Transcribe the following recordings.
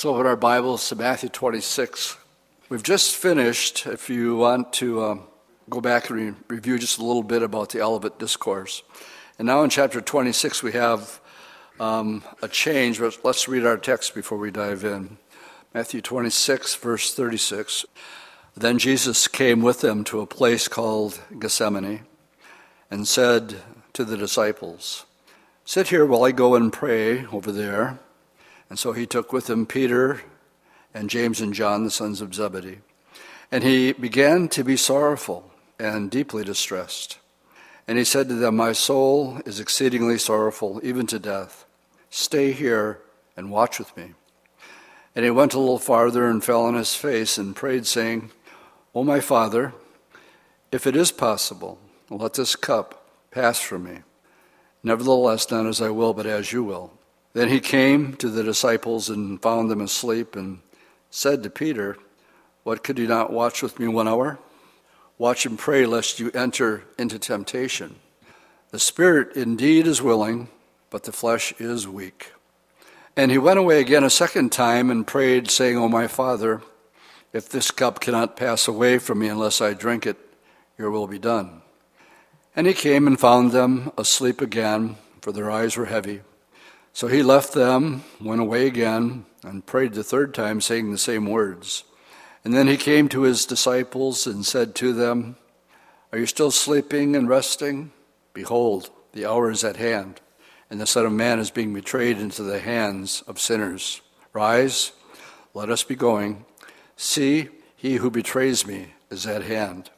Let's open our Bibles to Matthew 26. We've just finished, if you want to um, go back and re- review just a little bit about the Olivet Discourse. And now in chapter 26, we have um, a change. but Let's read our text before we dive in. Matthew 26, verse 36. Then Jesus came with them to a place called Gethsemane and said to the disciples, Sit here while I go and pray over there. And so he took with him Peter and James and John, the sons of Zebedee. And he began to be sorrowful and deeply distressed. And he said to them, My soul is exceedingly sorrowful, even to death. Stay here and watch with me. And he went a little farther and fell on his face and prayed, saying, O my Father, if it is possible, let this cup pass from me. Nevertheless, not as I will, but as you will. Then he came to the disciples and found them asleep and said to Peter, What could you not watch with me one hour? Watch and pray lest you enter into temptation. The spirit indeed is willing, but the flesh is weak. And he went away again a second time and prayed, saying, O my Father, if this cup cannot pass away from me unless I drink it, your will be done. And he came and found them asleep again, for their eyes were heavy. So he left them, went away again, and prayed the third time, saying the same words. And then he came to his disciples and said to them, Are you still sleeping and resting? Behold, the hour is at hand, and the Son of Man is being betrayed into the hands of sinners. Rise, let us be going. See, he who betrays me is at hand.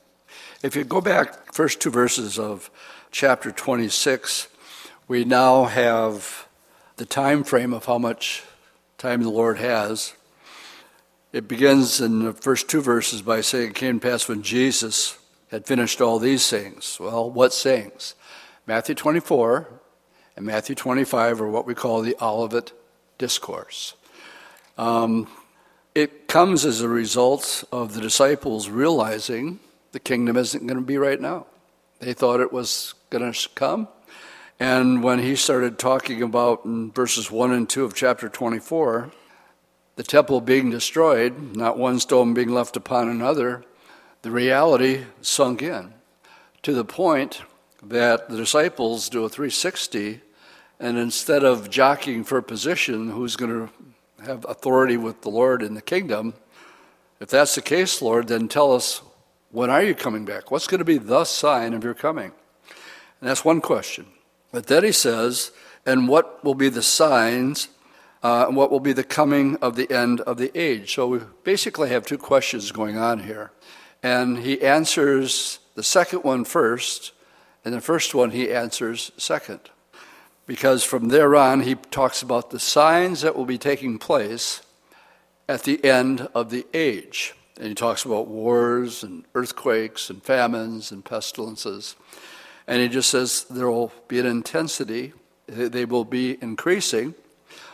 If you go back first two verses of chapter 26, we now have the time frame of how much time the Lord has. It begins in the first two verses by saying it came to pass when Jesus had finished all these sayings. Well, what sayings? Matthew 24 and Matthew 25 are what we call the Olivet Discourse. Um, it comes as a result of the disciples realizing the kingdom isn't going to be right now. They thought it was going to come, and when he started talking about in verses 1 and 2 of chapter 24, the temple being destroyed, not one stone being left upon another, the reality sunk in to the point that the disciples do a 360, and instead of jockeying for position, who's going to have authority with the Lord in the kingdom, if that's the case, Lord, then tell us when are you coming back? What's going to be the sign of your coming? And that's one question. But then he says, and what will be the signs, uh, and what will be the coming of the end of the age? So we basically have two questions going on here. And he answers the second one first, and the first one he answers second. Because from there on, he talks about the signs that will be taking place at the end of the age. And he talks about wars and earthquakes and famines and pestilences. And he just says there will be an intensity, they will be increasing.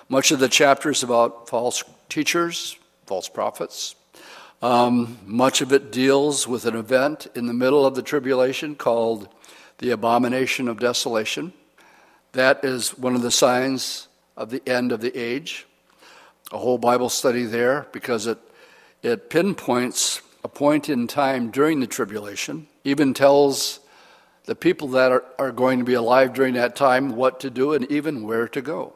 Much of the chapter is about false teachers, false prophets. Um, much of it deals with an event in the middle of the tribulation called the abomination of desolation. That is one of the signs of the end of the age. A whole Bible study there because it, it pinpoints a point in time during the tribulation, even tells the people that are, are going to be alive during that time what to do and even where to go.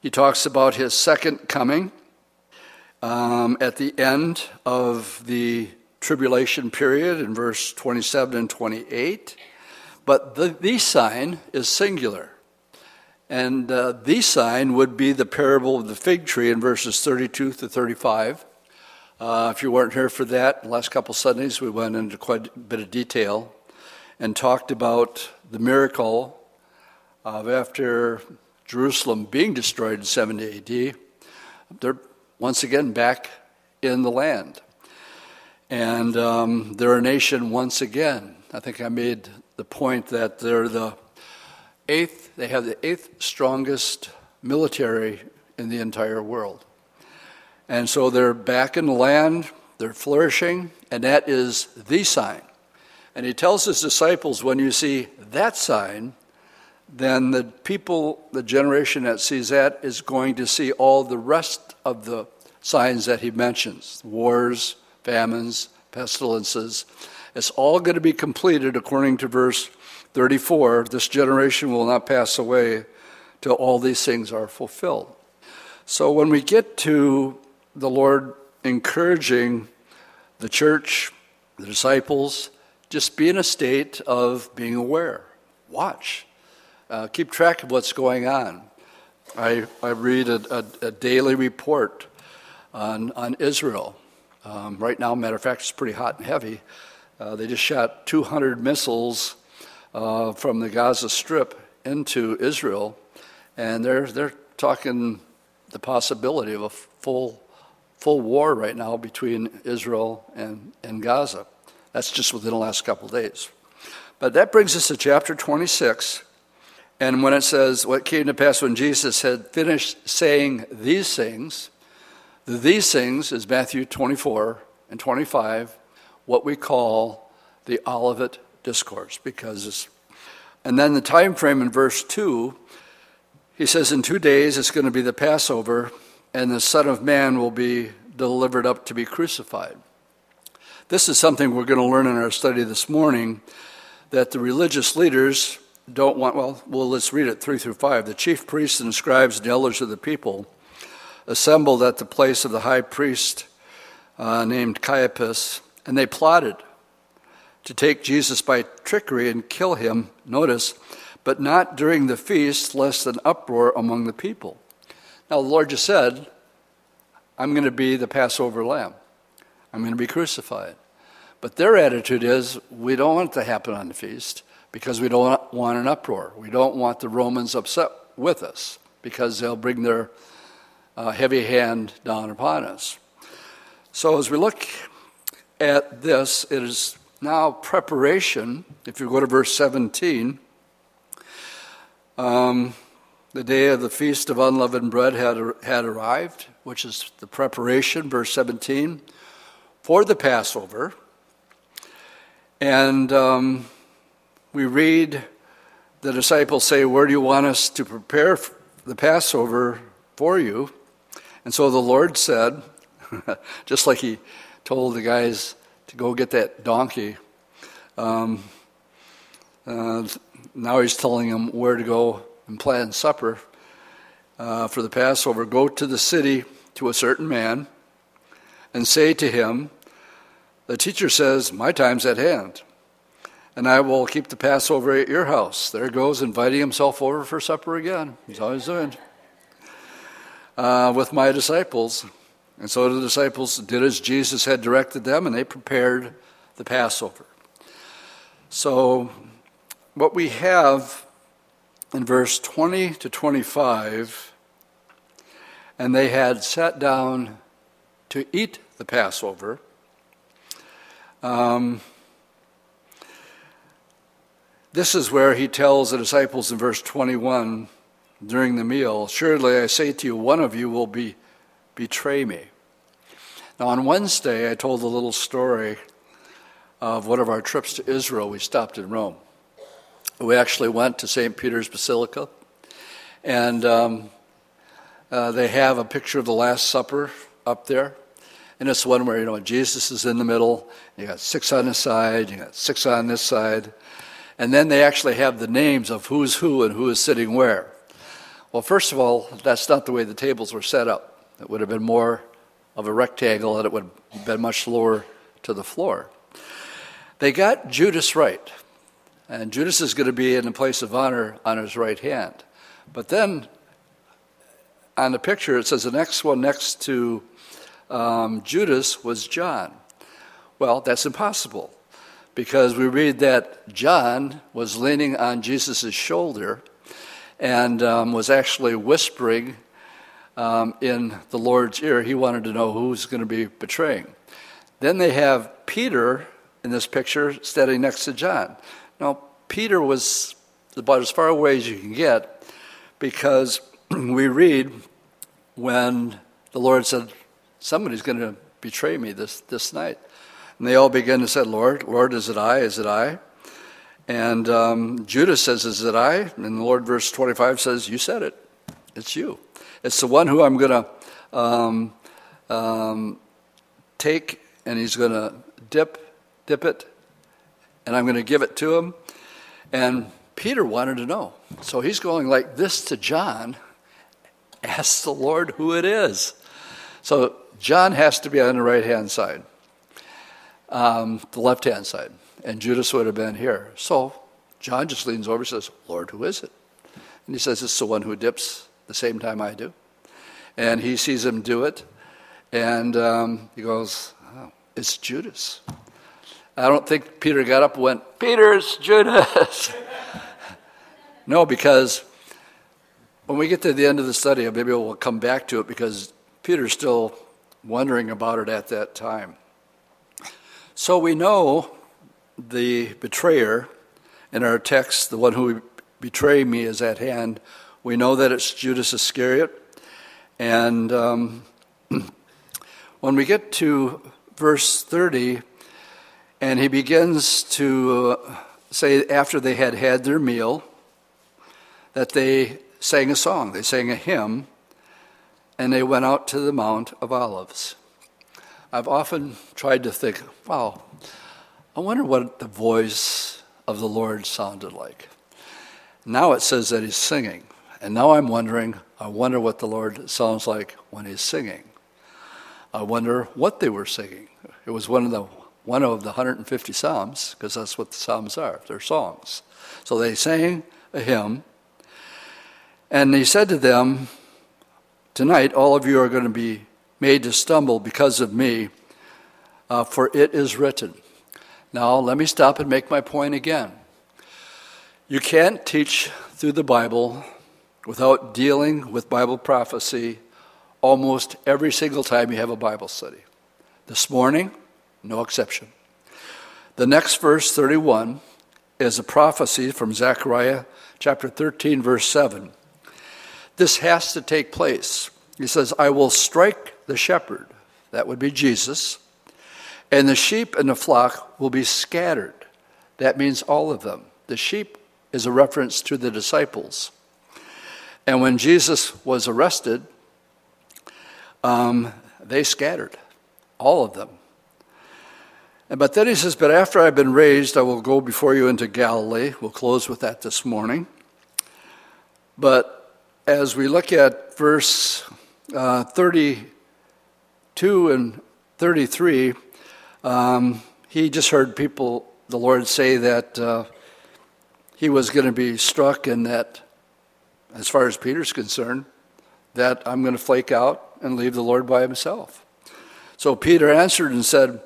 He talks about his second coming um, at the end of the tribulation period in verse 27 and 28. But the, the sign is singular. And uh, the sign would be the parable of the fig tree in verses 32 to 35. Uh, if you weren't here for that, last couple Sundays we went into quite a bit of detail and talked about the miracle of after Jerusalem being destroyed in 70 AD, they're once again back in the land. And um, they're a nation once again. I think I made the point that they're the eighth, they have the eighth strongest military in the entire world. And so they're back in the land, they're flourishing, and that is the sign and he tells his disciples when you see that sign, then the people, the generation that sees that, is going to see all the rest of the signs that he mentions wars, famines, pestilences. It's all going to be completed according to verse 34. This generation will not pass away till all these things are fulfilled. So when we get to the Lord encouraging the church, the disciples, just be in a state of being aware. Watch. Uh, keep track of what's going on. I, I read a, a, a daily report on, on Israel. Um, right now, matter of fact, it's pretty hot and heavy. Uh, they just shot 200 missiles uh, from the Gaza Strip into Israel, and they're, they're talking the possibility of a full, full war right now between Israel and, and Gaza. That's just within the last couple days. But that brings us to chapter 26. And when it says, What came to pass when Jesus had finished saying these things, the these things is Matthew 24 and 25, what we call the Olivet Discourse, because. And then the time frame in verse 2, he says, In two days it's going to be the Passover, and the Son of Man will be delivered up to be crucified. This is something we're going to learn in our study this morning that the religious leaders don't want, well, well, let's read it 3 through 5. The chief priests and scribes and elders of the people assembled at the place of the high priest uh, named Caiaphas, and they plotted to take Jesus by trickery and kill him, notice, but not during the feast, lest an uproar among the people. Now, the Lord just said, I'm going to be the Passover lamb. I'm going to be crucified. But their attitude is we don't want it to happen on the feast because we don't want an uproar. We don't want the Romans upset with us because they'll bring their uh, heavy hand down upon us. So as we look at this, it is now preparation. If you go to verse 17, um, the day of the feast of unleavened bread had, had arrived, which is the preparation, verse 17 for the Passover. And um, we read the disciples say, Where do you want us to prepare the Passover for you? And so the Lord said, just like he told the guys to go get that donkey, um, uh, now he's telling them where to go and plan supper uh, for the Passover. Go to the city to a certain man and say to him, the teacher says, My time's at hand, and I will keep the Passover at your house. There goes inviting himself over for supper again. He's always doing. Uh, with my disciples. And so the disciples did as Jesus had directed them, and they prepared the Passover. So, what we have in verse 20 to 25, and they had sat down to eat the Passover. Um, this is where he tells the disciples in verse 21 during the meal Surely I say to you, one of you will be, betray me. Now, on Wednesday, I told a little story of one of our trips to Israel. We stopped in Rome. We actually went to St. Peter's Basilica, and um, uh, they have a picture of the Last Supper up there. And it's one where, you know, Jesus is in the middle, you got six on this side, you got six on this side. And then they actually have the names of who's who and who is sitting where. Well, first of all, that's not the way the tables were set up. It would have been more of a rectangle and it would have been much lower to the floor. They got Judas right. And Judas is going to be in the place of honor on his right hand. But then on the picture, it says the next one next to um, Judas was John. Well, that's impossible because we read that John was leaning on Jesus' shoulder and um, was actually whispering um, in the Lord's ear. He wanted to know who's going to be betraying. Then they have Peter in this picture standing next to John. Now, Peter was about as far away as you can get because we read when the Lord said, somebody's going to betray me this, this night. And they all begin to say, Lord, Lord, is it I? Is it I? And um, Judas says, Is it I? And the Lord, verse 25 says, You said it. It's you. It's the one who I'm going to um, um, take and he's going to dip, dip it, and I'm going to give it to him. And Peter wanted to know. So he's going like this to John. Ask the Lord who it is. So John has to be on the right hand side, um, the left hand side, and Judas would have been here. So John just leans over and says, Lord, who is it? And he says, It's the one who dips the same time I do. And he sees him do it, and um, he goes, oh, It's Judas. I don't think Peter got up and went, Peter's Judas. no, because when we get to the end of the study, maybe we'll come back to it because Peter's still wondering about it at that time. So we know the betrayer in our text, the one who betrayed me is at hand. We know that it's Judas Iscariot. And um, when we get to verse 30, and he begins to uh, say, after they had had their meal, that they sang a song, they sang a hymn, and they went out to the Mount of Olives. I've often tried to think, wow, I wonder what the voice of the Lord sounded like. Now it says that he's singing. And now I'm wondering, I wonder what the Lord sounds like when he's singing. I wonder what they were singing. It was one of the one of the 150 psalms because that's what the psalms are. They're songs. So they sang a hymn, and he said to them, "Tonight, all of you are going to be made to stumble because of me, uh, for it is written." Now, let me stop and make my point again. You can't teach through the Bible without dealing with Bible prophecy almost every single time you have a Bible study. This morning, no exception. The next verse, 31, is a prophecy from Zechariah chapter 13, verse 7. This has to take place. He says, I will strike the shepherd, that would be Jesus, and the sheep and the flock will be scattered. That means all of them. The sheep is a reference to the disciples. And when Jesus was arrested, um, they scattered, all of them. But then he says, But after I've been raised, I will go before you into Galilee. We'll close with that this morning. But as we look at verse uh, 32 and 33, um, he just heard people, the Lord, say that uh, he was going to be struck and that as far as Peter's concerned, that I'm going to flake out and leave the Lord by himself. So Peter answered and said,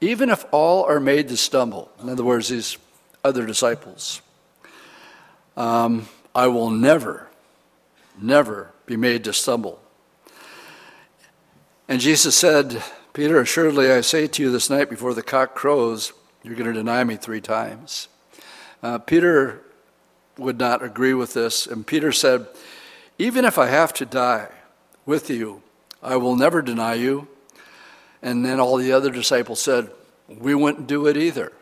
Even if all are made to stumble, in other words, these other disciples, um, I will never, never be made to stumble. And Jesus said, Peter, assuredly I say to you this night before the cock crows, you're going to deny me three times. Uh, Peter would not agree with this. And Peter said, Even if I have to die with you, I will never deny you. And then all the other disciples said, We wouldn't do it either.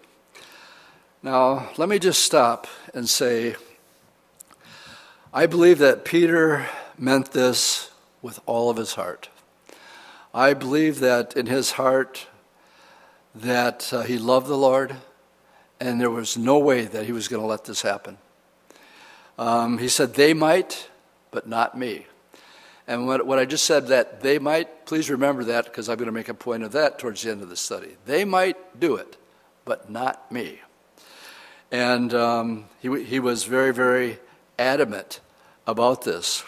Now, let me just stop and say, I believe that Peter meant this with all of his heart. I believe that in his heart that uh, he loved the Lord and there was no way that he was going to let this happen. Um, he said, They might, but not me. And what, what I just said, that they might, please remember that because I'm going to make a point of that towards the end of the study. They might do it, but not me. And um, he, he was very, very adamant about this.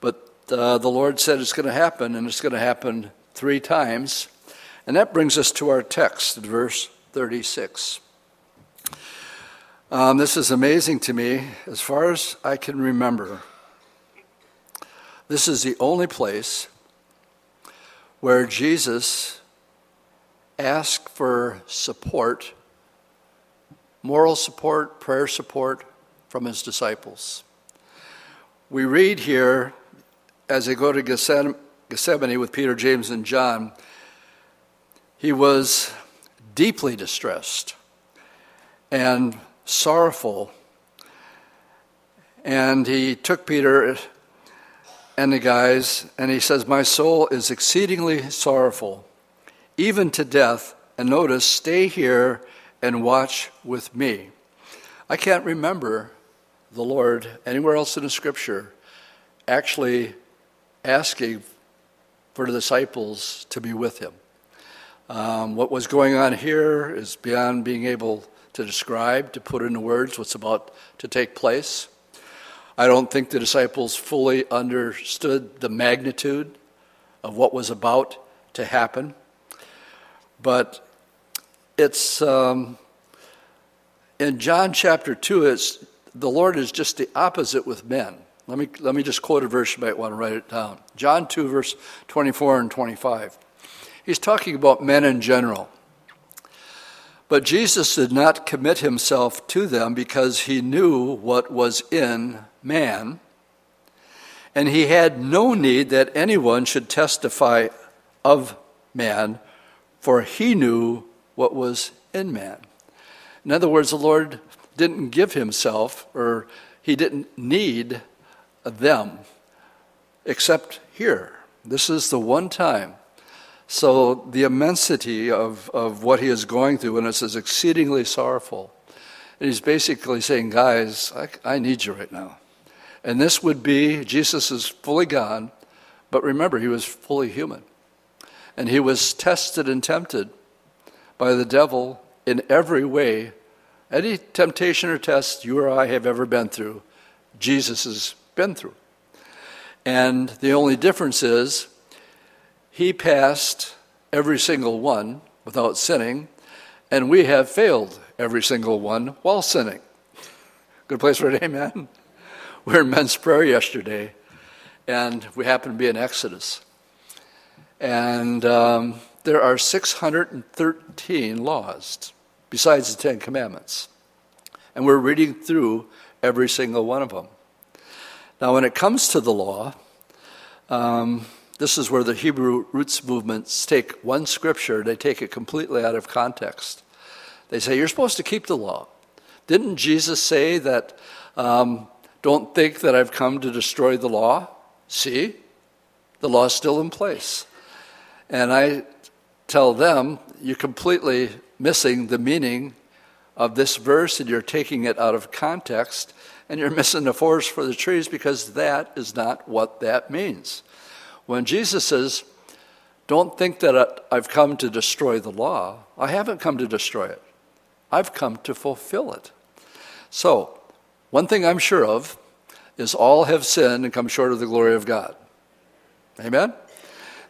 But uh, the Lord said it's going to happen, and it's going to happen three times. And that brings us to our text, verse 36. Um, this is amazing to me. As far as I can remember, this is the only place where Jesus asked for support, moral support, prayer support from his disciples. We read here as they go to Gethsemane with Peter, James, and John, he was deeply distressed. And sorrowful. And he took Peter and the guys, and he says, My soul is exceedingly sorrowful, even to death. And notice, stay here and watch with me. I can't remember the Lord anywhere else in the scripture actually asking for the disciples to be with him. Um, what was going on here is beyond being able to describe, to put into words what's about to take place. I don't think the disciples fully understood the magnitude of what was about to happen. But it's um, in John chapter 2, it's, the Lord is just the opposite with men. Let me, let me just quote a verse, you might want to write it down. John 2, verse 24 and 25. He's talking about men in general. But Jesus did not commit himself to them because he knew what was in man, and he had no need that anyone should testify of man, for he knew what was in man. In other words, the Lord didn't give himself, or he didn't need them, except here. This is the one time so the immensity of, of what he is going through, and it says exceedingly sorrowful. And he's basically saying, guys, I, I need you right now. And this would be, Jesus is fully God, but remember, he was fully human. And he was tested and tempted by the devil in every way. Any temptation or test you or I have ever been through, Jesus has been through. And the only difference is he passed every single one without sinning, and we have failed every single one while sinning. Good place for an amen. We were in men's prayer yesterday, and we happened to be in Exodus. And um, there are 613 laws besides the Ten Commandments. And we're reading through every single one of them. Now, when it comes to the law, um, this is where the Hebrew roots movements take one scripture, they take it completely out of context. They say, You're supposed to keep the law. Didn't Jesus say that, um, don't think that I've come to destroy the law? See, the law is still in place. And I tell them, You're completely missing the meaning of this verse and you're taking it out of context and you're missing the forest for the trees because that is not what that means. When Jesus says, Don't think that I've come to destroy the law, I haven't come to destroy it. I've come to fulfill it. So, one thing I'm sure of is all have sinned and come short of the glory of God. Amen?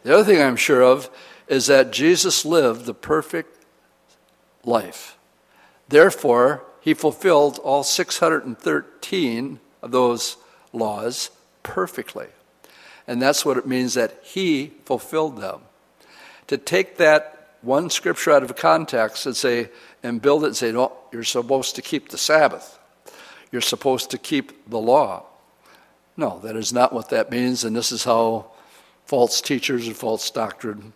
The other thing I'm sure of is that Jesus lived the perfect life. Therefore, he fulfilled all 613 of those laws perfectly. And that's what it means that he fulfilled them. To take that one scripture out of context and say, and build it and say, no, you're supposed to keep the Sabbath. You're supposed to keep the law. No, that is not what that means, and this is how false teachers and false doctrine,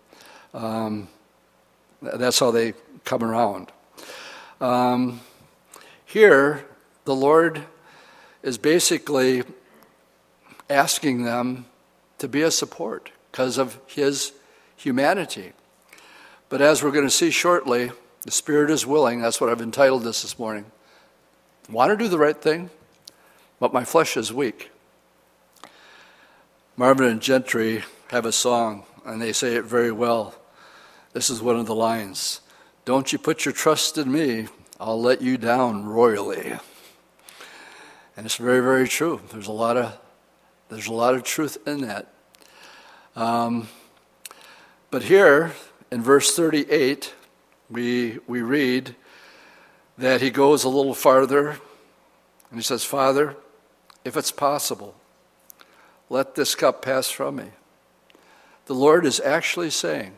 um, that's how they come around. Um, here, the Lord is basically asking them to be a support because of his humanity. But as we're going to see shortly, the Spirit is willing. That's what I've entitled this this morning. want to do the right thing, but my flesh is weak. Marvin and Gentry have a song, and they say it very well. This is one of the lines Don't you put your trust in me, I'll let you down royally. And it's very, very true. There's a lot of there's a lot of truth in that. Um, but here in verse 38, we, we read that he goes a little farther and he says, Father, if it's possible, let this cup pass from me. The Lord is actually saying,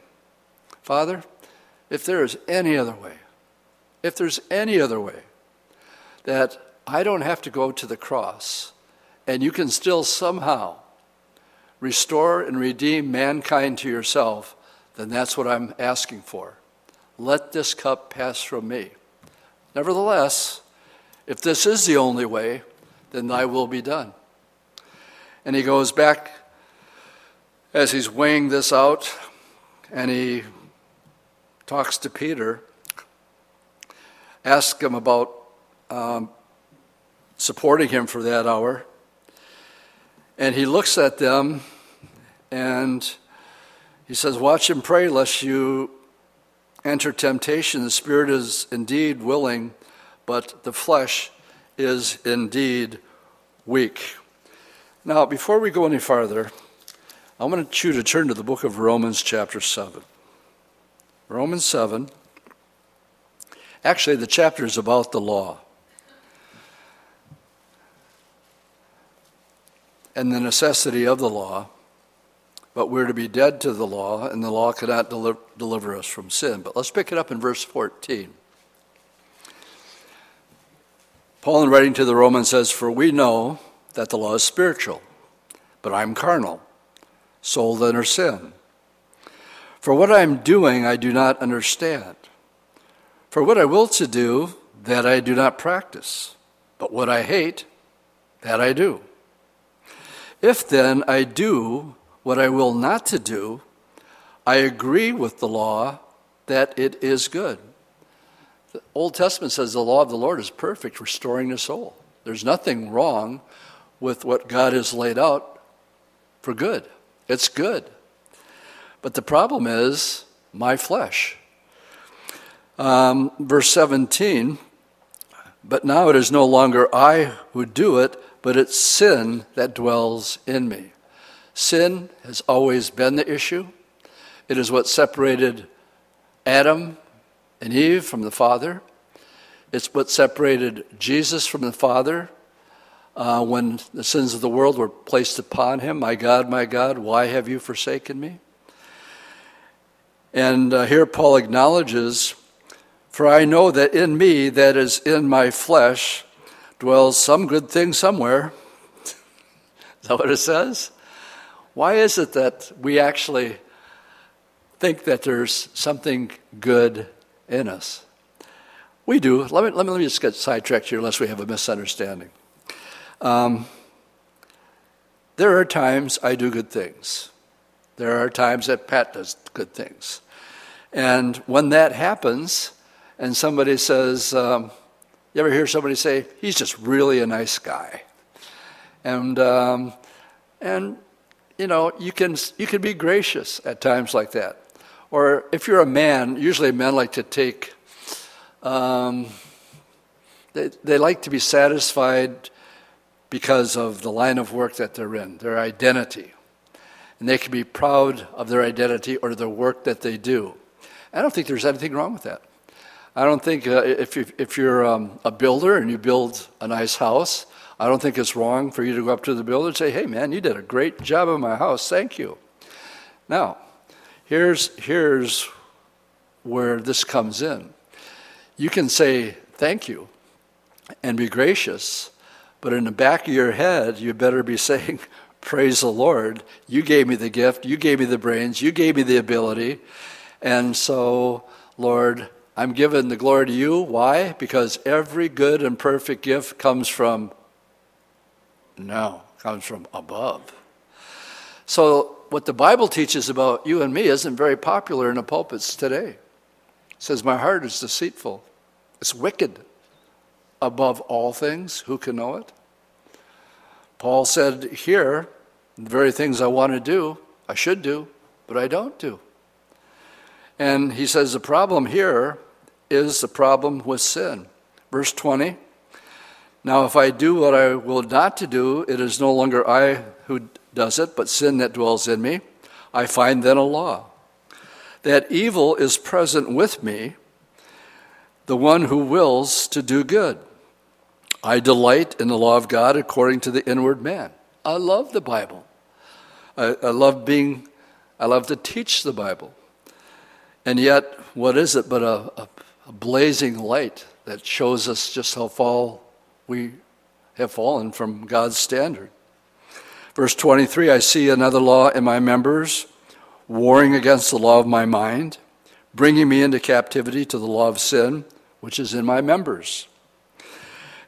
Father, if there is any other way, if there's any other way that I don't have to go to the cross and you can still somehow restore and redeem mankind to yourself, then that's what I'm asking for. Let this cup pass from me. Nevertheless, if this is the only way, then thy will be done. And he goes back as he's weighing this out, and he talks to Peter, asks him about um, supporting him for that hour. And he looks at them and he says, Watch and pray lest you enter temptation. The spirit is indeed willing, but the flesh is indeed weak. Now, before we go any farther, I want you to turn to the book of Romans, chapter 7. Romans 7. Actually, the chapter is about the law. And the necessity of the law, but we're to be dead to the law, and the law cannot deliver, deliver us from sin. But let's pick it up in verse 14. Paul, in writing to the Romans, says, For we know that the law is spiritual, but I'm carnal sold under sin. For what I am doing, I do not understand. For what I will to do, that I do not practice. But what I hate, that I do. If then I do what I will not to do, I agree with the law that it is good. The Old Testament says the law of the Lord is perfect, restoring the soul. There's nothing wrong with what God has laid out for good. It's good. But the problem is my flesh. Um, verse 17, but now it is no longer I who do it, but it's sin that dwells in me. Sin has always been the issue. It is what separated Adam and Eve from the Father. It's what separated Jesus from the Father uh, when the sins of the world were placed upon him. My God, my God, why have you forsaken me? And uh, here Paul acknowledges, For I know that in me, that is in my flesh, dwells some good thing somewhere. is that what it says? Why is it that we actually think that there's something good in us? We do. Let me, let me, let me just get sidetracked here unless we have a misunderstanding. Um, there are times I do good things. There are times that Pat does good things. And when that happens, and somebody says, um, you ever hear somebody say, he's just really a nice guy? And, um, and you know, you can, you can be gracious at times like that. Or if you're a man, usually men like to take, um, they, they like to be satisfied because of the line of work that they're in, their identity. And they can be proud of their identity or the work that they do. I don't think there's anything wrong with that. I don't think uh, if, you, if you're um, a builder and you build a nice house, I don't think it's wrong for you to go up to the builder and say, hey, man, you did a great job in my house. Thank you. Now, here's, here's where this comes in. You can say thank you and be gracious, but in the back of your head, you better be saying, Praise the Lord. You gave me the gift. You gave me the brains. You gave me the ability. And so, Lord, I'm giving the glory to you. Why? Because every good and perfect gift comes from, no, comes from above. So, what the Bible teaches about you and me isn't very popular in the pulpits today. It says, My heart is deceitful, it's wicked above all things. Who can know it? Paul said here, the very things I want to do, I should do, but I don't do. And he says the problem here is the problem with sin. Verse 20 Now, if I do what I will not to do, it is no longer I who does it, but sin that dwells in me. I find then a law. That evil is present with me, the one who wills to do good. I delight in the law of God according to the inward man. I love the Bible. I, I love being, I love to teach the Bible. And yet, what is it but a, a, a blazing light that shows us just how far we have fallen from God's standard? Verse 23 I see another law in my members, warring against the law of my mind, bringing me into captivity to the law of sin, which is in my members.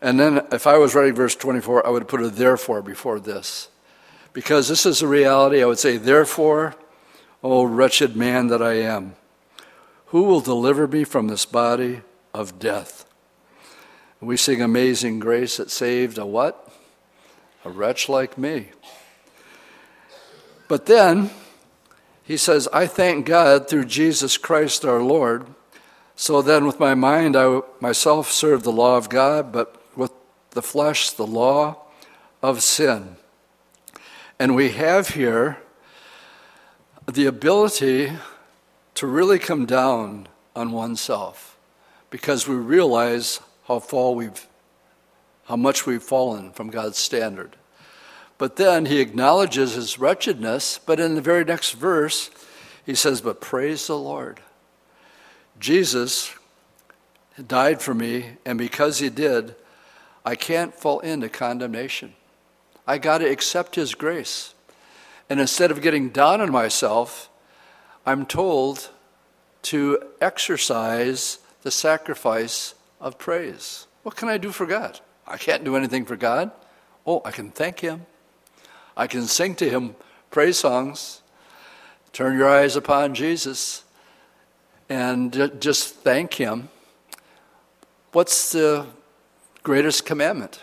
And then if I was writing verse 24, I would put a therefore before this. Because this is a reality, I would say, therefore, O wretched man that I am, who will deliver me from this body of death? We sing Amazing Grace that saved a what? A wretch like me. But then he says, I thank God through Jesus Christ our Lord. So then, with my mind, I myself serve the law of God, but with the flesh, the law of sin. And we have here the ability to really come down on oneself because we realize how fall we've how much we've fallen from God's standard. But then he acknowledges his wretchedness, but in the very next verse he says, "But praise the Lord. Jesus died for me, and because he did, I can't fall into condemnation. I got to accept his grace. And instead of getting down on myself, I'm told to exercise the sacrifice of praise. What can I do for God? I can't do anything for God. Oh, I can thank Him. I can sing to Him praise songs. Turn your eyes upon Jesus and just thank Him. What's the greatest commandment?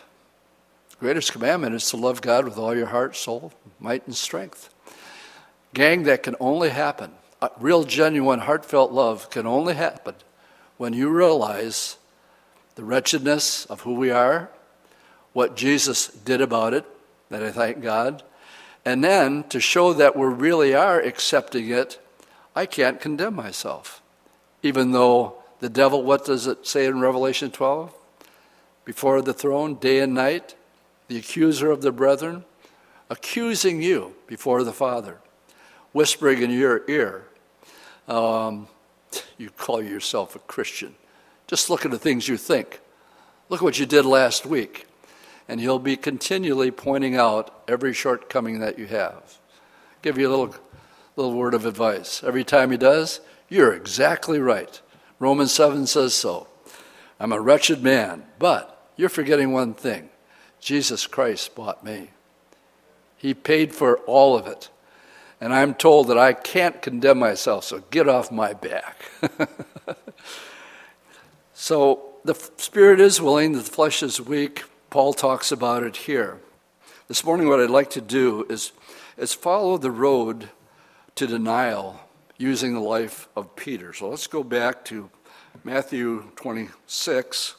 The greatest commandment is to love God with all your heart, soul, might, and strength. Gang, that can only happen. Real, genuine, heartfelt love can only happen when you realize the wretchedness of who we are, what Jesus did about it, that I thank God, and then to show that we really are accepting it, I can't condemn myself. Even though the devil, what does it say in Revelation 12? Before the throne, day and night, the accuser of the brethren, accusing you before the Father whispering in your ear, um, you call yourself a Christian. Just look at the things you think. Look at what you did last week. And he'll be continually pointing out every shortcoming that you have. Give you a little, little word of advice. Every time he does, you're exactly right. Romans 7 says so. I'm a wretched man, but you're forgetting one thing Jesus Christ bought me. He paid for all of it and I'm told that I can't condemn myself, so get off my back. so the spirit is willing, the flesh is weak. Paul talks about it here. This morning, what I'd like to do is, is follow the road to denial using the life of Peter. So let's go back to Matthew 26.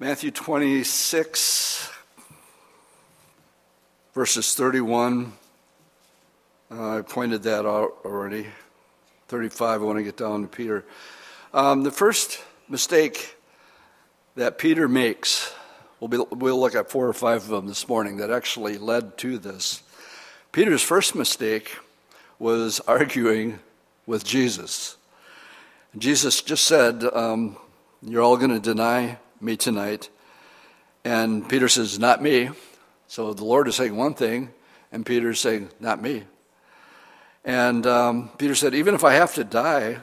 Matthew 26, verses 31 uh, I pointed that out already. 35, I want to get down to Peter. Um, the first mistake that Peter makes, we'll, be, we'll look at four or five of them this morning that actually led to this. Peter's first mistake was arguing with Jesus. Jesus just said, um, You're all going to deny me tonight. And Peter says, Not me. So the Lord is saying one thing, and Peter's saying, Not me. And um, Peter said, Even if I have to die,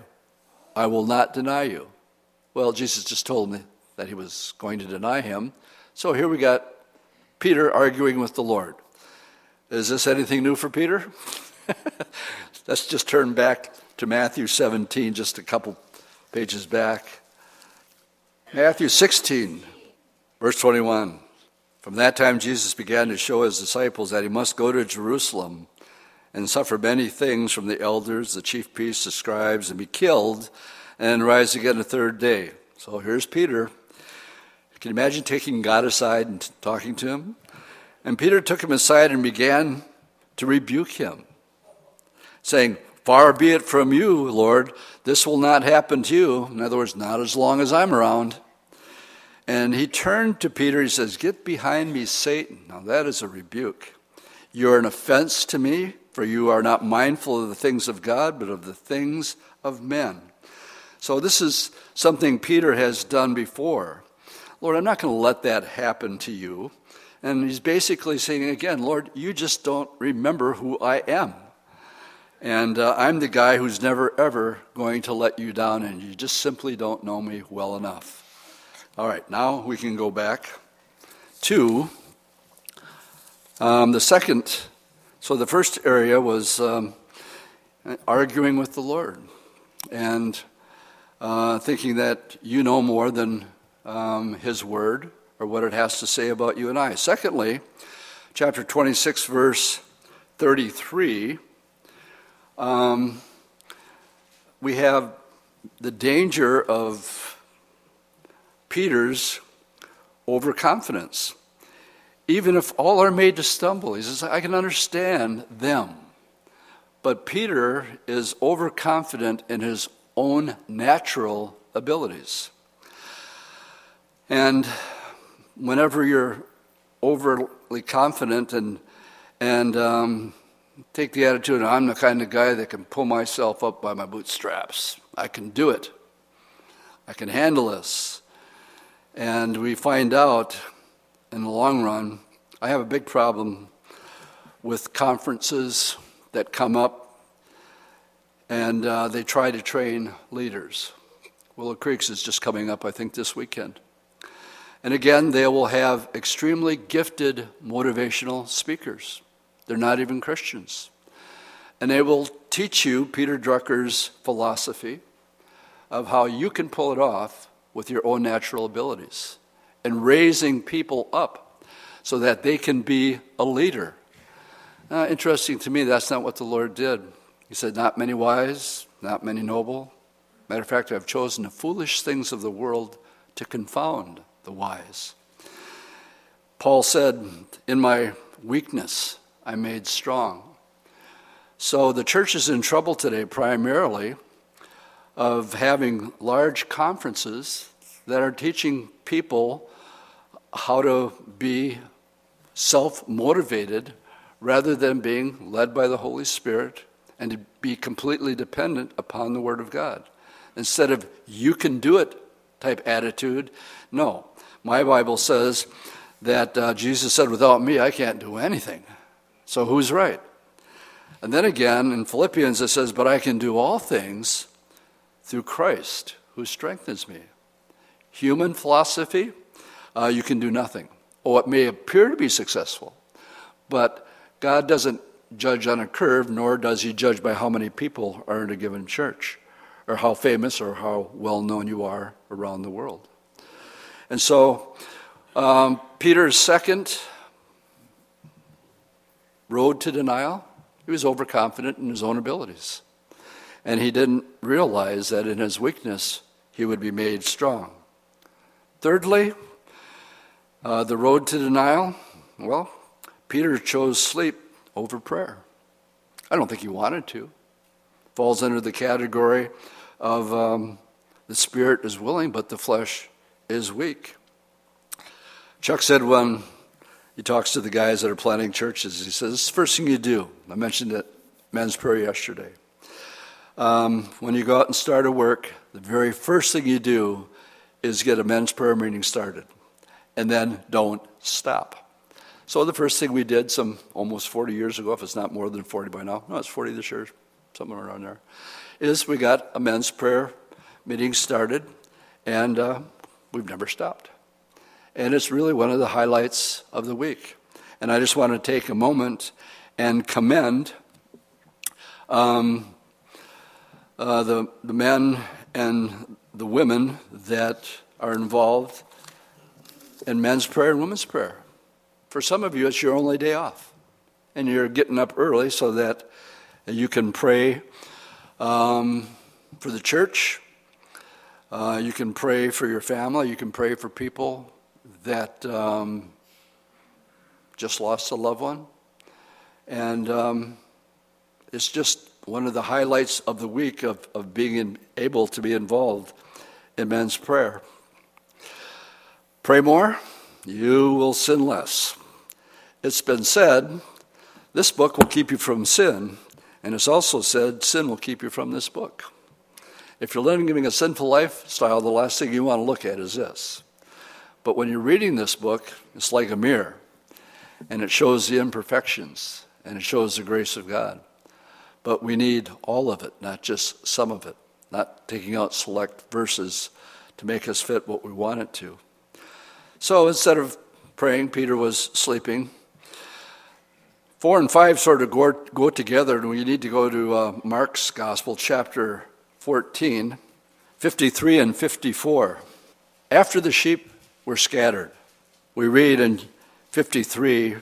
I will not deny you. Well, Jesus just told me that he was going to deny him. So here we got Peter arguing with the Lord. Is this anything new for Peter? Let's just turn back to Matthew 17, just a couple pages back. Matthew 16, verse 21. From that time, Jesus began to show his disciples that he must go to Jerusalem and suffer many things from the elders, the chief priests, the scribes, and be killed, and rise again the third day. So here's Peter. Can you imagine taking God aside and talking to him? And Peter took him aside and began to rebuke him, saying, Far be it from you, Lord, this will not happen to you. In other words, not as long as I'm around. And he turned to Peter, he says, Get behind me, Satan. Now that is a rebuke. You're an offense to me. For you are not mindful of the things of God, but of the things of men. So, this is something Peter has done before. Lord, I'm not going to let that happen to you. And he's basically saying again, Lord, you just don't remember who I am. And uh, I'm the guy who's never, ever going to let you down, and you just simply don't know me well enough. All right, now we can go back to um, the second So the first area was um, arguing with the Lord and uh, thinking that you know more than um, His Word or what it has to say about you and I. Secondly, chapter 26, verse 33, um, we have the danger of Peter's overconfidence. Even if all are made to stumble, he says, I can understand them. But Peter is overconfident in his own natural abilities. And whenever you're overly confident and, and um, take the attitude, I'm the kind of guy that can pull myself up by my bootstraps, I can do it, I can handle this. And we find out in the long run, I have a big problem with conferences that come up and uh, they try to train leaders. Willow Creeks is just coming up, I think, this weekend. And again, they will have extremely gifted motivational speakers. They're not even Christians. And they will teach you Peter Drucker's philosophy of how you can pull it off with your own natural abilities and raising people up so that they can be a leader. Uh, interesting to me, that's not what the Lord did. He said, Not many wise, not many noble. Matter of fact, I've chosen the foolish things of the world to confound the wise. Paul said, In my weakness, I made strong. So the church is in trouble today primarily of having large conferences that are teaching people how to be self motivated rather than being led by the Holy Spirit and to be completely dependent upon the Word of God. Instead of you can do it type attitude, no. My Bible says that uh, Jesus said, without me, I can't do anything. So who's right? And then again in Philippians it says, but I can do all things through Christ who strengthens me. Human philosophy, uh, you can do nothing. Or it may appear to be successful, but God doesn't judge on a curve, nor does He judge by how many people are in a given church, or how famous or how well known you are around the world. And so, um, Peter's second road to denial, he was overconfident in his own abilities. And he didn't realize that in his weakness, he would be made strong. Thirdly, uh, the road to denial, well, Peter chose sleep over prayer. I don't think he wanted to. Falls under the category of um, the spirit is willing, but the flesh is weak. Chuck said when he talks to the guys that are planting churches, he says, This is the first thing you do. I mentioned it men's prayer yesterday. Um, when you go out and start a work, the very first thing you do is get a men's prayer meeting started. And then don't stop. So the first thing we did some almost 40 years ago, if it's not more than 40 by now, no, it's 40 this year, somewhere around there, is we got a men's prayer meeting started, and uh, we've never stopped. And it's really one of the highlights of the week. And I just want to take a moment and commend um, uh, the, the men and the women that are involved in men's prayer and women's prayer. For some of you, it's your only day off. And you're getting up early so that you can pray um, for the church. Uh, you can pray for your family. You can pray for people that um, just lost a loved one. And um, it's just one of the highlights of the week of, of being in, able to be involved in men's prayer. Pray more, you will sin less. It's been said, this book will keep you from sin, and it's also said, sin will keep you from this book. If you're living a sinful lifestyle, the last thing you want to look at is this. But when you're reading this book, it's like a mirror, and it shows the imperfections, and it shows the grace of God. But we need all of it, not just some of it, not taking out select verses to make us fit what we want it to. So instead of praying, Peter was sleeping. Four and five sort of go, go together, and we need to go to uh, Mark's Gospel, chapter 14, 53 and 54. After the sheep were scattered, we read in 53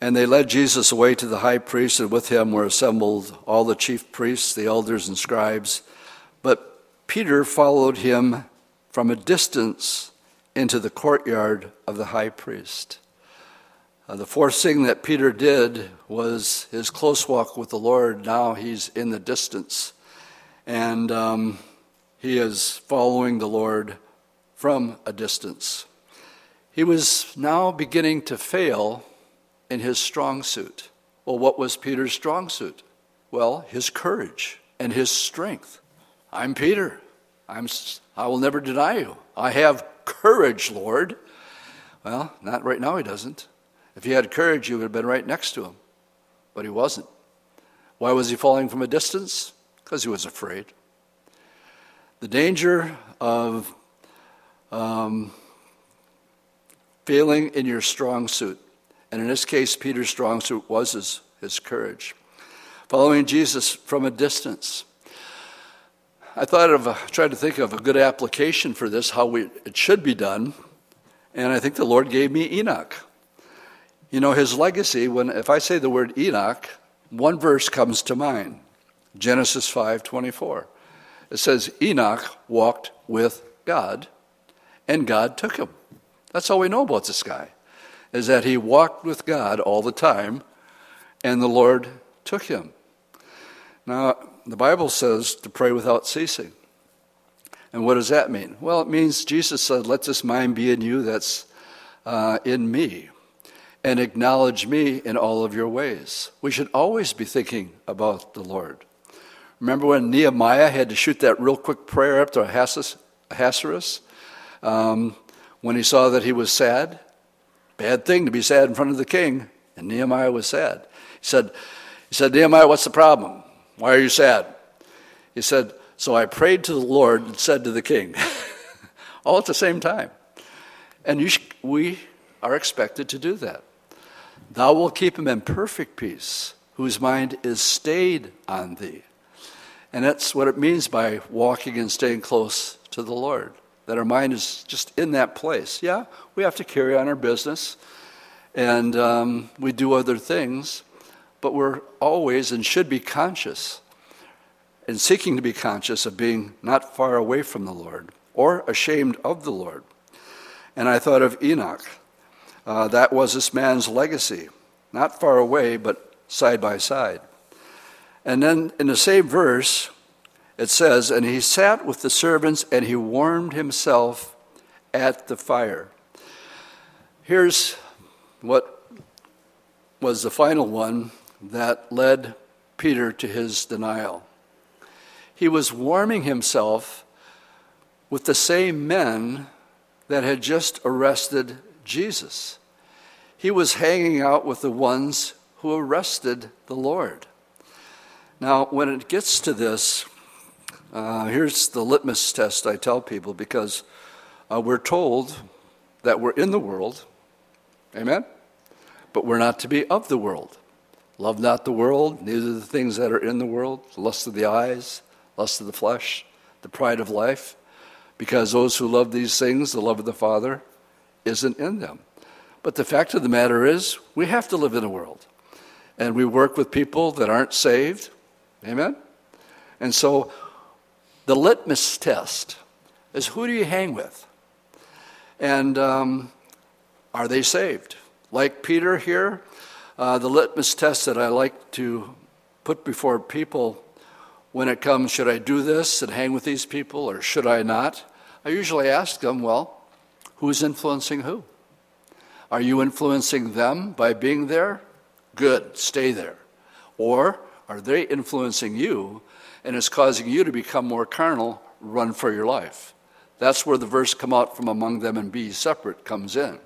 and they led Jesus away to the high priest, and with him were assembled all the chief priests, the elders, and scribes. But Peter followed him from a distance into the courtyard of the high priest. Uh, the fourth thing that Peter did was his close walk with the Lord. Now he's in the distance, and um, he is following the Lord from a distance. He was now beginning to fail in his strong suit. Well, what was Peter's strong suit? Well, his courage and his strength. I'm Peter. I'm, I will never deny you. I have courage, Lord. Well, not right now, he doesn't. If he had courage, you would have been right next to him. But he wasn't. Why was he falling from a distance? Because he was afraid. The danger of um, failing in your strong suit, and in this case, Peter's strong suit was his, his courage. Following Jesus from a distance. I thought of, a, tried to think of a good application for this, how we, it should be done, and I think the Lord gave me Enoch. You know, his legacy, when if I say the word Enoch, one verse comes to mind. Genesis 5:24. It says Enoch walked with God and God took him. That's all we know about this guy. Is that he walked with God all the time and the Lord took him. Now, the Bible says to pray without ceasing. And what does that mean? Well, it means Jesus said, Let this mind be in you that's uh, in me and acknowledge me in all of your ways. We should always be thinking about the Lord. Remember when Nehemiah had to shoot that real quick prayer up to Ahasuerus um, when he saw that he was sad? Bad thing to be sad in front of the king, and Nehemiah was sad. He said, he said, Nehemiah, what's the problem? Why are you sad? He said, So I prayed to the Lord and said to the king, all at the same time. And sh- we are expected to do that. Thou wilt keep him in perfect peace, whose mind is stayed on thee. And that's what it means by walking and staying close to the Lord, that our mind is just in that place. Yeah, we have to carry on our business and um, we do other things, but we're always and should be conscious and seeking to be conscious of being not far away from the Lord or ashamed of the Lord. And I thought of Enoch. Uh, that was this man's legacy, not far away, but side by side. And then in the same verse, it says, And he sat with the servants and he warmed himself at the fire. Here's what was the final one that led Peter to his denial. He was warming himself with the same men that had just arrested Jesus. He was hanging out with the ones who arrested the Lord. Now, when it gets to this, uh, here's the litmus test I tell people because uh, we're told that we're in the world, amen? But we're not to be of the world. Love not the world, neither the things that are in the world, lust of the eyes, lust of the flesh, the pride of life, because those who love these things, the love of the Father, isn't in them. But the fact of the matter is, we have to live in a world. And we work with people that aren't saved. Amen? And so the litmus test is who do you hang with? And um, are they saved? Like Peter here, uh, the litmus test that I like to put before people when it comes, should I do this and hang with these people or should I not? I usually ask them, well, who's influencing who? Are you influencing them by being there? Good, stay there. Or are they influencing you and it's causing you to become more carnal? Run for your life. That's where the verse come out from among them and be separate comes in.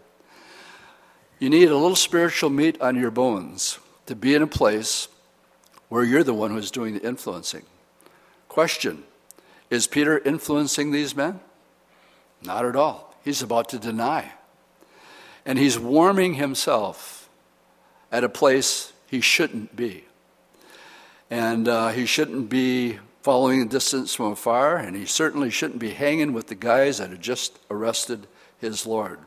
You need a little spiritual meat on your bones to be in a place where you're the one who's doing the influencing. Question Is Peter influencing these men? Not at all. He's about to deny. And he's warming himself at a place he shouldn't be. And uh, he shouldn't be following the distance from afar, and he certainly shouldn't be hanging with the guys that had just arrested his Lord.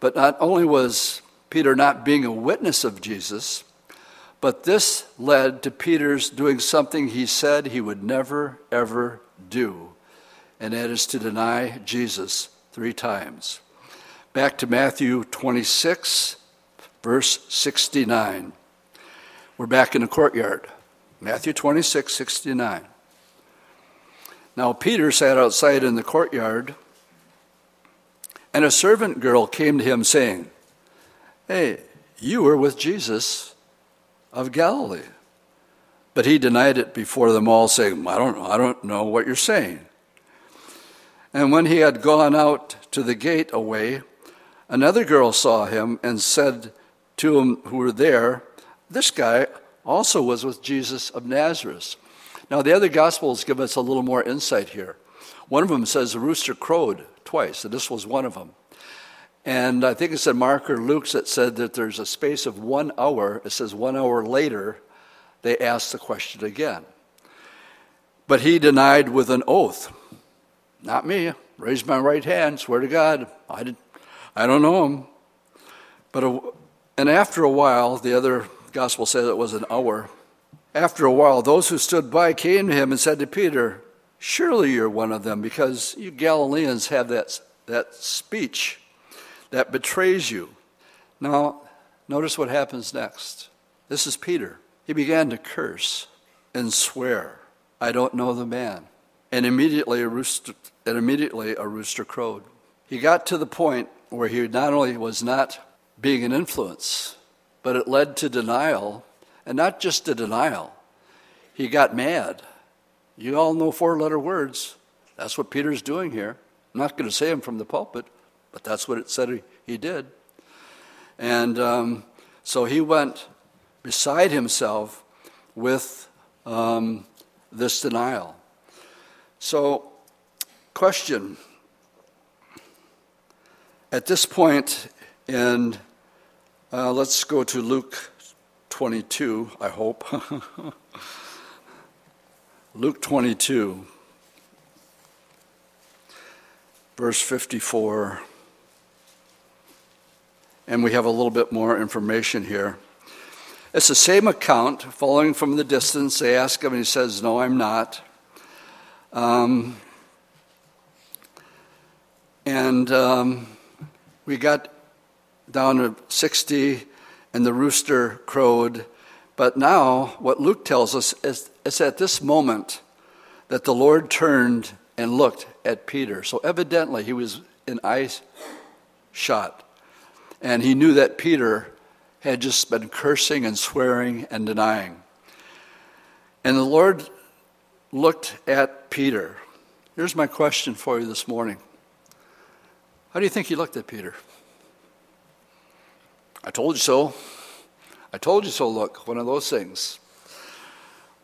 But not only was Peter not being a witness of Jesus, but this led to Peter's doing something he said he would never, ever do, and that is to deny Jesus three times. Back to Matthew 26, verse 69. We're back in the courtyard. Matthew 26, 69. Now Peter sat outside in the courtyard, and a servant girl came to him saying, Hey, you were with Jesus of Galilee. But he denied it before them all, saying, I don't, I don't know what you're saying. And when he had gone out to the gate away, another girl saw him and said to them who were there, This guy also was with Jesus of Nazareth. Now, the other Gospels give us a little more insight here. One of them says the rooster crowed twice, and this was one of them. And I think it said Mark or Luke that said that there's a space of one hour. It says one hour later, they asked the question again. But he denied with an oath. Not me. Raised my right hand, swear to God. I, did, I don't know him. But a, and after a while, the other gospel says it was an hour. After a while, those who stood by came to him and said to Peter, Surely you're one of them, because you Galileans have that, that speech that betrays you. Now, notice what happens next. This is Peter. He began to curse and swear, I don't know the man. And immediately a rooster, and immediately a rooster crowed. He got to the point where he not only was not being an influence, but it led to denial, and not just a denial. He got mad. You all know four letter words. That's what Peter's doing here. I'm not going to say them from the pulpit, but that's what it said he, did. And um, so he went beside himself with um, this denial. So, question. At this point in uh, let's go to Luke 22, I hope. Luke 22, verse 54. And we have a little bit more information here. It's the same account, following from the distance. They ask him, and he says, No, I'm not. Um, and um, we got down to 60 and the rooster crowed. But now, what Luke tells us is it's at this moment that the Lord turned and looked at Peter. So evidently, he was in eye shot. And he knew that Peter had just been cursing and swearing and denying. And the Lord looked at Peter. Here's my question for you this morning How do you think he looked at Peter? I told you so. I told you so, look, one of those things.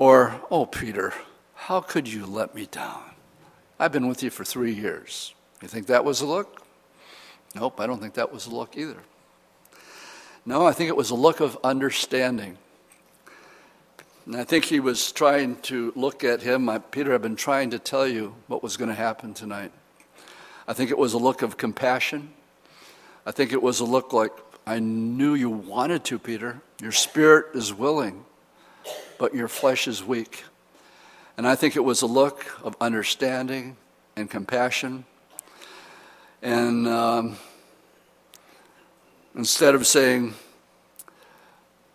Or, oh, Peter, how could you let me down? I've been with you for three years. You think that was a look? Nope, I don't think that was a look either. No, I think it was a look of understanding. And I think he was trying to look at him. I, Peter, I've been trying to tell you what was going to happen tonight. I think it was a look of compassion. I think it was a look like, I knew you wanted to, Peter. Your spirit is willing, but your flesh is weak. And I think it was a look of understanding and compassion. And um, instead of saying,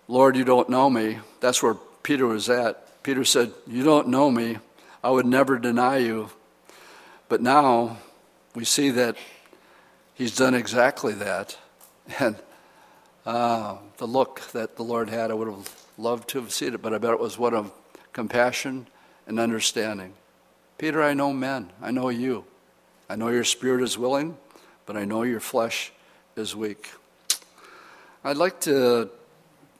Lord, you don't know me, that's where Peter was at. Peter said, You don't know me. I would never deny you. But now we see that he's done exactly that. And uh, the look that the Lord had. I would have loved to have seen it, but I bet it was one of compassion and understanding. Peter, I know men. I know you. I know your spirit is willing, but I know your flesh is weak. I'd like to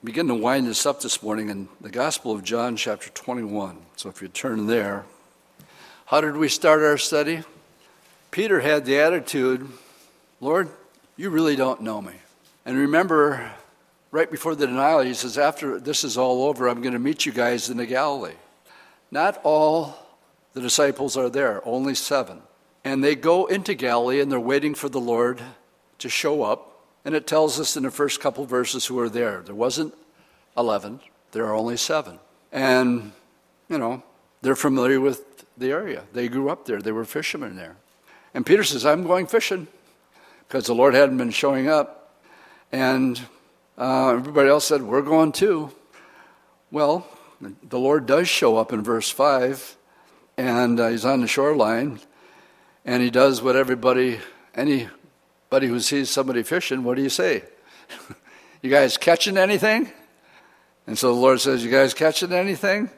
begin to wind this up this morning in the Gospel of John, chapter 21. So if you turn there, how did we start our study? Peter had the attitude, Lord, you really don't know me. And remember, right before the denial, he says, After this is all over, I'm going to meet you guys in the Galilee. Not all the disciples are there, only seven. And they go into Galilee and they're waiting for the Lord to show up. And it tells us in the first couple verses who are there. There wasn't 11, there are only seven. And, you know, they're familiar with the area. They grew up there, they were fishermen there. And Peter says, I'm going fishing because the Lord hadn't been showing up. And uh, everybody else said, We're going too. Well, the Lord does show up in verse 5, and uh, he's on the shoreline, and he does what everybody, anybody who sees somebody fishing, what do you say? you guys catching anything? And so the Lord says, You guys catching anything?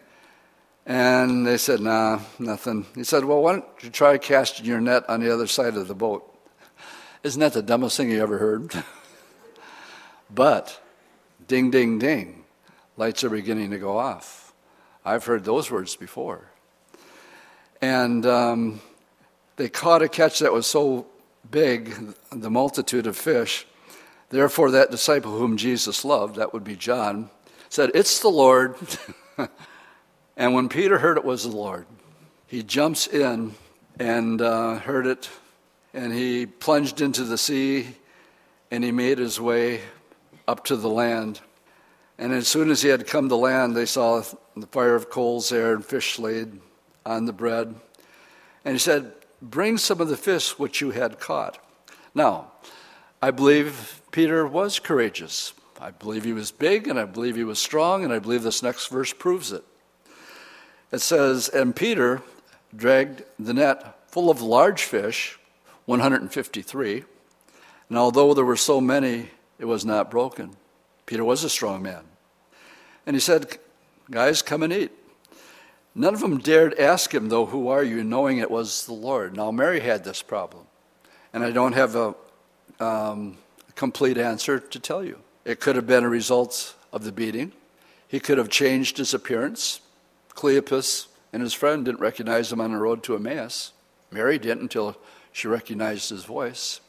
And they said, Nah, nothing. He said, Well, why don't you try casting your net on the other side of the boat? Isn't that the dumbest thing you ever heard? but, ding, ding, ding, lights are beginning to go off. I've heard those words before. And um, they caught a catch that was so big, the multitude of fish. Therefore, that disciple whom Jesus loved, that would be John, said, It's the Lord. and when Peter heard it was the Lord, he jumps in and uh, heard it, and he plunged into the sea, and he made his way up to the land. And as soon as he had come to land, they saw the fire of coals there and fish laid on the bread. And he said, Bring some of the fish which you had caught. Now, I believe Peter was courageous. I believe he was big, and I believe he was strong, and I believe this next verse proves it. It says, And Peter dragged the net full of large fish, 153. And although there were so many, it was not broken. Peter was a strong man. And he said, Guys, come and eat. None of them dared ask him, though, Who are you? knowing it was the Lord. Now, Mary had this problem, and I don't have a um, complete answer to tell you. It could have been a result of the beating. He could have changed his appearance. Cleopas and his friend didn't recognize him on the road to Emmaus. Mary didn't until she recognized his voice.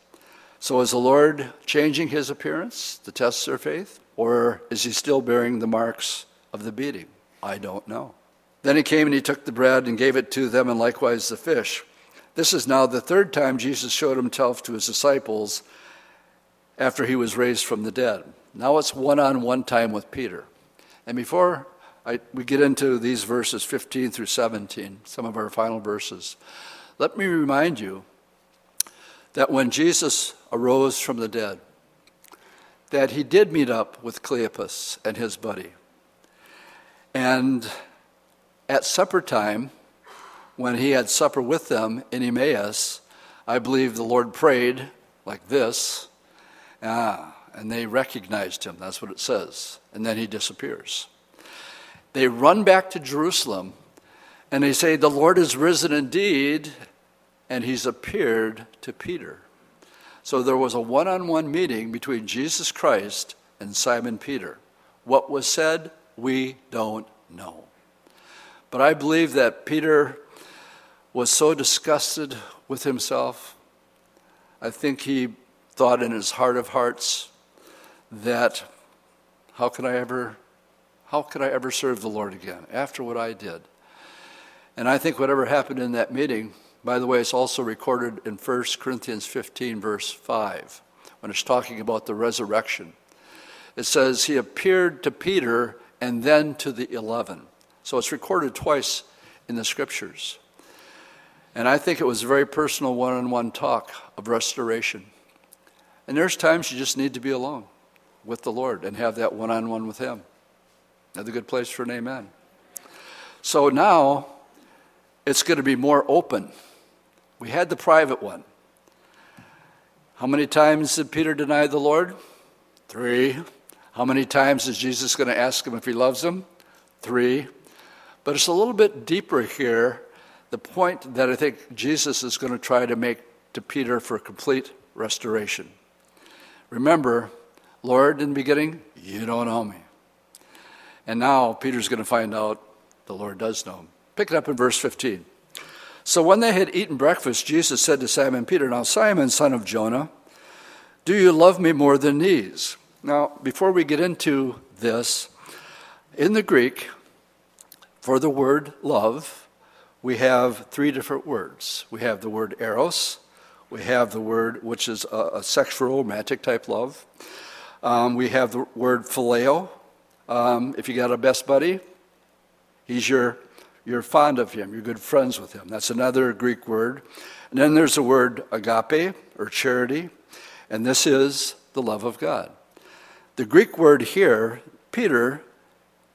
So, is the Lord changing his appearance to test their faith? Or is he still bearing the marks of the beating? I don't know. Then he came and he took the bread and gave it to them, and likewise the fish. This is now the third time Jesus showed himself to his disciples after he was raised from the dead. Now it's one on one time with Peter. And before I, we get into these verses 15 through 17, some of our final verses, let me remind you that when Jesus arose from the dead, that he did meet up with Cleopas and his buddy. And at supper time, when he had supper with them in Emmaus, I believe the Lord prayed like this, ah, and they recognized him. That's what it says. And then he disappears. They run back to Jerusalem and they say, The Lord is risen indeed, and he's appeared to Peter. So there was a one on one meeting between Jesus Christ and Simon Peter. What was said, we don't know. But I believe that Peter was so disgusted with himself. I think he thought in his heart of hearts that how could I ever how could I ever serve the Lord again after what I did? And I think whatever happened in that meeting, by the way, it's also recorded in 1 Corinthians 15, verse 5, when it's talking about the resurrection. It says, He appeared to Peter and then to the eleven. So it's recorded twice in the scriptures. And I think it was a very personal one on one talk of restoration. And there's times you just need to be alone with the Lord and have that one on one with Him. Another good place for an amen. So now it's going to be more open. We had the private one. How many times did Peter deny the Lord? Three. How many times is Jesus going to ask him if he loves him? Three. But it's a little bit deeper here, the point that I think Jesus is going to try to make to Peter for complete restoration. Remember, Lord, in the beginning, you don't know me. And now Peter's going to find out the Lord does know him. Pick it up in verse 15. So when they had eaten breakfast, Jesus said to Simon Peter, Now, Simon, son of Jonah, do you love me more than these? Now, before we get into this, in the Greek, for the word love, we have three different words. We have the word eros, we have the word which is a, a sexual, romantic type love. Um, we have the word phileo. Um, if you got a best buddy, he's your, you're fond of him, you're good friends with him. That's another Greek word. And then there's the word agape or charity, and this is the love of God. The Greek word here, Peter,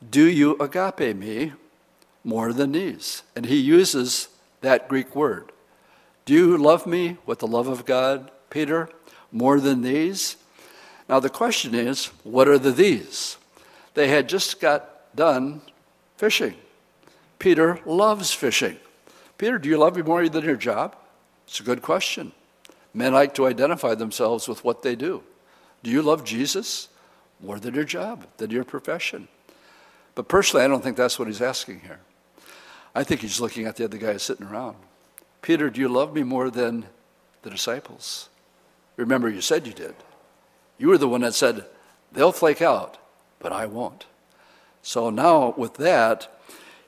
do you agape me more than these? And he uses that Greek word. Do you love me with the love of God, Peter, more than these? Now the question is, what are the these? They had just got done fishing. Peter loves fishing. Peter, do you love me more than your job? It's a good question. Men like to identify themselves with what they do. Do you love Jesus? more than your job, than your profession. But personally, I don't think that's what he's asking here. I think he's looking at the other guys sitting around. Peter, do you love me more than the disciples? Remember, you said you did. You were the one that said, they'll flake out, but I won't. So now with that,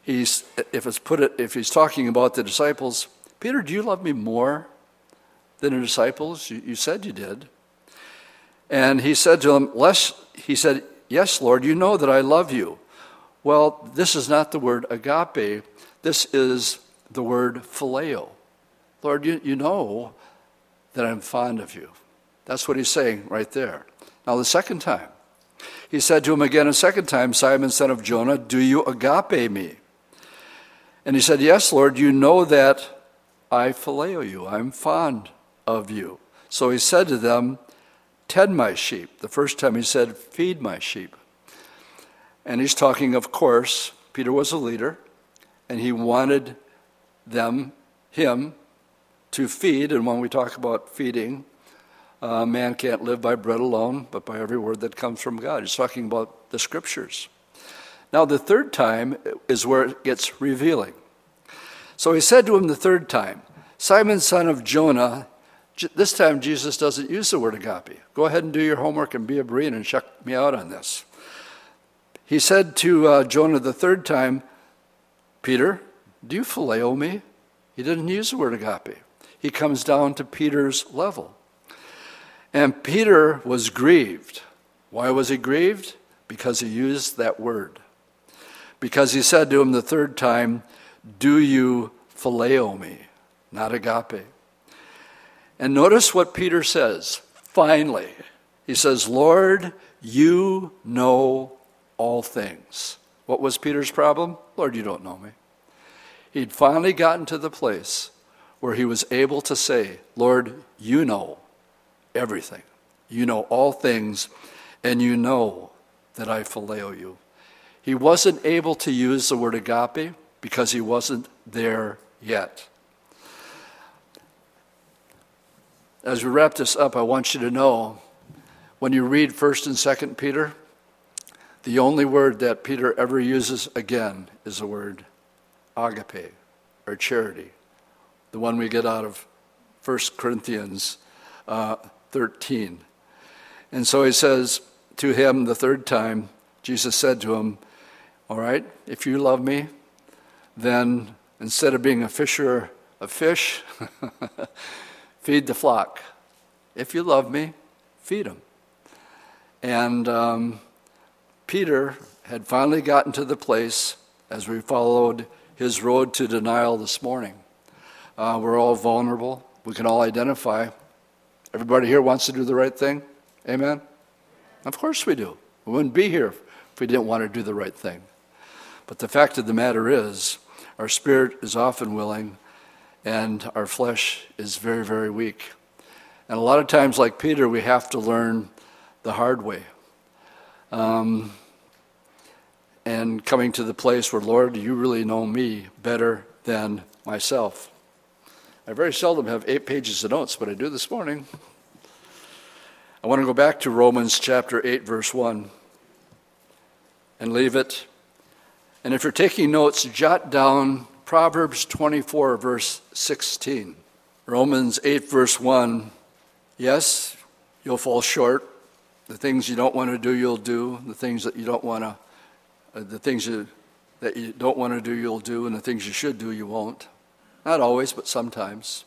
he's if it's put it if he's talking about the disciples, Peter, do you love me more than the disciples? You, you said you did. And he said to him, Less, he said, Yes, Lord, you know that I love you. Well, this is not the word agape, this is the word phileo. Lord, you, you know that I'm fond of you. That's what he's saying right there. Now, the second time, he said to him again a second time, Simon, son of Jonah, do you agape me? And he said, Yes, Lord, you know that I phileo you. I'm fond of you. So he said to them, tend my sheep. The first time he said, feed my sheep. And he's talking, of course, Peter was a leader, and he wanted them, him, to feed. And when we talk about feeding, uh, man can't live by bread alone, but by every word that comes from God. He's talking about the scriptures. Now, the third time is where it gets revealing. So he said to him the third time, Simon, son of Jonah, this time, Jesus doesn't use the word agape. Go ahead and do your homework and be a Berean and check me out on this. He said to uh, Jonah the third time, Peter, do you phileo me? He didn't use the word agape. He comes down to Peter's level. And Peter was grieved. Why was he grieved? Because he used that word. Because he said to him the third time, Do you phileo me? Not agape. And notice what Peter says finally. He says, Lord, you know all things. What was Peter's problem? Lord, you don't know me. He'd finally gotten to the place where he was able to say, Lord, you know everything. You know all things, and you know that I phileo you. He wasn't able to use the word agape because he wasn't there yet. As we wrap this up, I want you to know when you read 1st and 2nd Peter, the only word that Peter ever uses again is the word agape or charity, the one we get out of 1 Corinthians uh, 13. And so he says to him the third time, Jesus said to him, All right, if you love me, then instead of being a fisher of fish, feed the flock. If you love me, feed them. And um, Peter had finally gotten to the place as we followed his road to denial this morning. Uh, we're all vulnerable. We can all identify. Everybody here wants to do the right thing? Amen? Of course we do. We wouldn't be here if we didn't want to do the right thing. But the fact of the matter is, our spirit is often willing, and our flesh is very, very weak. And a lot of times, like Peter, we have to learn the hard way. Um, and coming to the place where, Lord, you really know me better than myself. I very seldom have eight pages of notes, but I do this morning. I want to go back to Romans chapter 8, verse 1, and leave it. And if you're taking notes, jot down Proverbs 24, verse 16. Romans 8, verse 1. Yes, you'll fall short. The things you don't want to do, you'll do. The things that you don't want to, uh, the things you, that you don't want to do, you'll do. And the things you should do, you won't. Not always, but sometimes.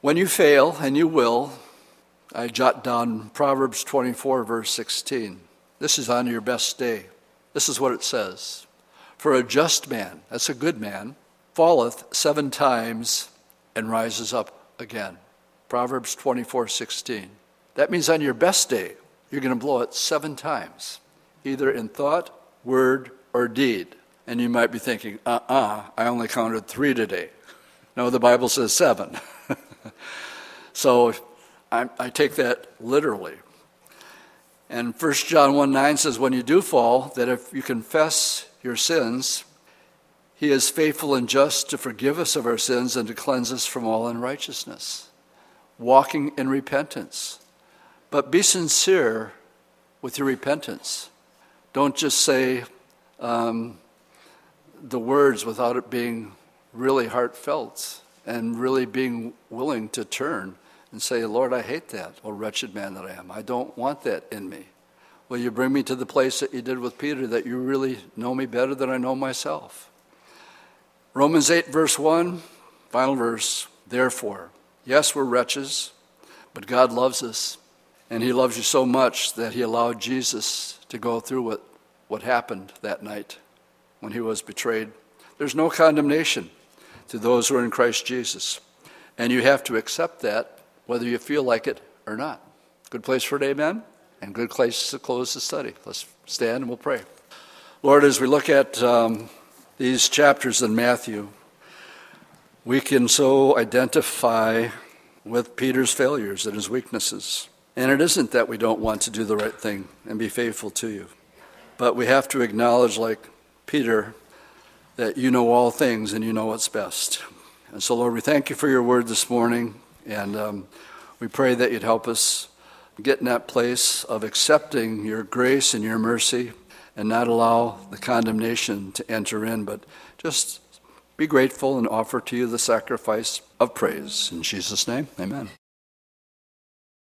When you fail, and you will, I jot down Proverbs 24, verse 16. This is on your best day. This is what it says For a just man, that's a good man, falleth seven times and rises up again. Proverbs 24, 16. That means on your best day, you're going to blow it seven times, either in thought, word, or deed. And you might be thinking, uh uh-uh, uh I only counted three today. No, the Bible says seven. so I, I, take that literally. And 1 John 1 9 says, When you do fall, that if you confess your sins, he is faithful and just to forgive us of our sins and to cleanse us from all unrighteousness. Walking in repentance. But be sincere with your repentance. Don't just say um, the words without it being really heartfelt and really being willing to turn and say, Lord, I hate that, oh wretched man that I am. I don't want that in me. Will you bring me to the place that you did with Peter, that you really know me better than I know myself? Romans 8, verse 1, final verse. Therefore, yes, we're wretches, but God loves us. And He loves you so much that He allowed Jesus to go through what, what happened that night when He was betrayed. There's no condemnation to those who are in Christ Jesus. And you have to accept that whether you feel like it or not. Good place for an amen and good place to close the study. Let's stand and we'll pray. Lord, as we look at um, these chapters in Matthew, we can so identify with Peter's failures and his weaknesses. And it isn't that we don't want to do the right thing and be faithful to you, but we have to acknowledge, like Peter, that you know all things and you know what's best. And so, Lord, we thank you for your word this morning, and um, we pray that you'd help us get in that place of accepting your grace and your mercy and not allow the condemnation to enter in, but just be grateful and offer to you the sacrifice of praise. In Jesus' name, amen.